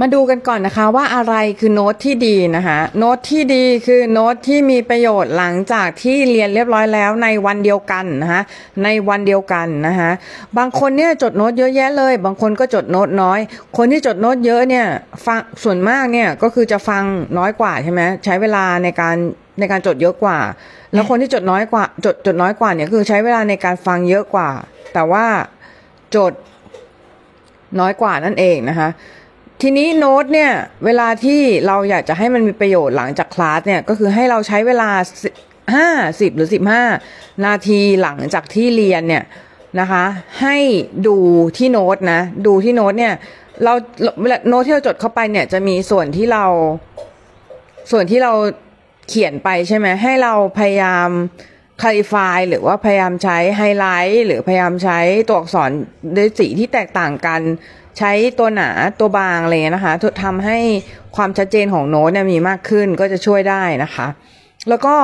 มาดูกันก่อนนะคะว่าอะไรคือโน้ตที่ดีนะคะโน้ตที่ดีคือโน้ตที่มีประโยชน์หลังจากที่เรียนเรียบร้อยแล้วในวันเดียวกันนะคะในวันเดียวกันนะคะบางคนเนี่ยจดโน้ตเยอะแยะเลย บางคนก็จดโน้ตน้อย คนที่จดโน้ตเยอะเนี่ยฟังส่วนมากเนี่ยก็คือจะฟังน้อยกว่าใช่ไหมใช้เวลาในการในการจดเยอะกว่า แล้วคนที่จดน้อยกว่าจดจดน้อยกว่าเนี่ยคือใช้เวลาในการฟังเยอะกว่า แต่ว่าจดน้อยกว่านั่นเองนะคะ ทีนี้โน้ตเนี่ย เวลาที่เราอยากจะให้มันมีประโยชน์หลังจากคลาสเนี่ย ก็คือให้เราใช้เวลาห้าสิบหรือสิบห้านาทีหลังจากที่เรียนเนี่ยนะคะ ให้ดูที่โน้ตนะ ดูที่โน้ตเนี่ย เราเวลาโน้ตที่เราจดเข้าไปเนี่ย จะมีส่วนที่เรา ส่วนที่เราเขียนไปใช่ไหมให้เราพยายามคล a ฟายหรือว่าพยายามใช้ไฮไลท์หรือพยายามใช้ตัวอักษรด้วยสีที่แตกต่างกัน ใช้ตัวหนาตัวบางอะไรเงี้ยนะคะทำให้ความชัดเจนของโน้ตเนี่ยมีมากขึ้นก็จะช่วยได้นะคะ แล้วก็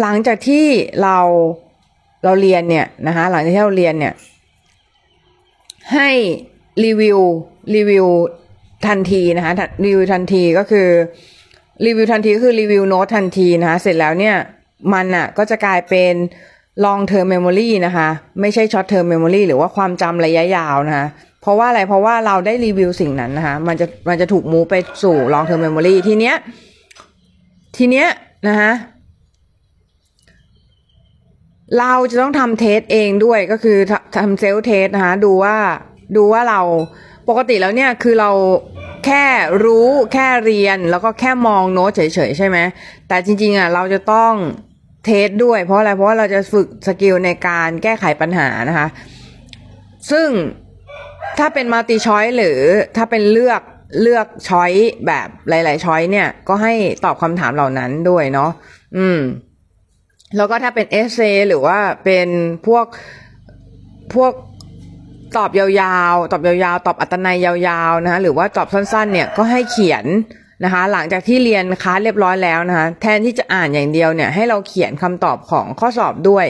หลังจากที่เราเราเรียนเนี่ยนะคะหลังจากที่เราเรียนเนี่ยให้รีวิวรีวิวทันทีนะคะรีวิวทันทีก็คือรีวิวทันทีก็คือรีวิวโน้ตทันทีนะคะเสร็จแล้วเนี่ยมันอะก็จะกลายเป็น long term memory นะคะ ไม่ใช่ short term memory หรือว่าความจำระยะยาวนะคะ เพราะว่าอะไรเพราะว่าเราได้รีวิวสิ่งนั้นนะคะมันจะมันจะถูก move ไปสู่ long term memory ทีเนี้ยทีเนี้ยนะคะเราจะต้องทำ test เองด้วยก็คือทำ self test นะคะดูว่าดูว่าเราปกติแล้วเนี่ยคือเราแค่รู้แค่เรียนแล้วก็แค่มองโน้ตเฉยๆใช่ไหมแต่จริงๆอะเราจะต้อง test ด้วยเพราะอะไรเพราะว่าเราจะฝึก skill ในการแก้ไขปัญหานะคะ ซึ่ง ถ้าเป็น multi choice หรือถ้าเป็นเลือกเลือก choice แบบหลาย ๆ choice เนี่ย ก็ให้ตอบคำถามเหล่านั้นด้วยเนาะอืม แล้วก็ถ้าเป็น essay หรือว่าเป็นพวกพวกตอบยาวๆ ตอบยาวๆ ตอบอัตนัยยาวๆ นะคะหรือว่าตอบสั้นๆ เนี่ยก็ให้เขียนนะคะ หลังจากที่เรียนคลาสเรียบร้อยแล้วนะคะ แทนที่จะอ่านอย่างเดียวเนี่ย ให้เราเขียนคำตอบของข้อสอบด้วย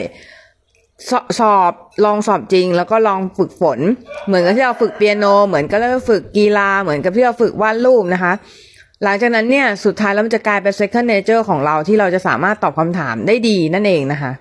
สสอบลองสอบจริง แล้วก็ลองฝึกฝน เหมือนกับที่เราฝึกเปียโน เหมือนกับที่เราฝึกกีฬา เหมือนกับที่เราฝึกวาดรูปนะคะ หลังจากนั้นเนี่ย สุดท้ายแล้วมันจะกลายเป็น second nature ของเราที่เราจะสามารถตอบคำถามได้ดีนั่นเองนะคะ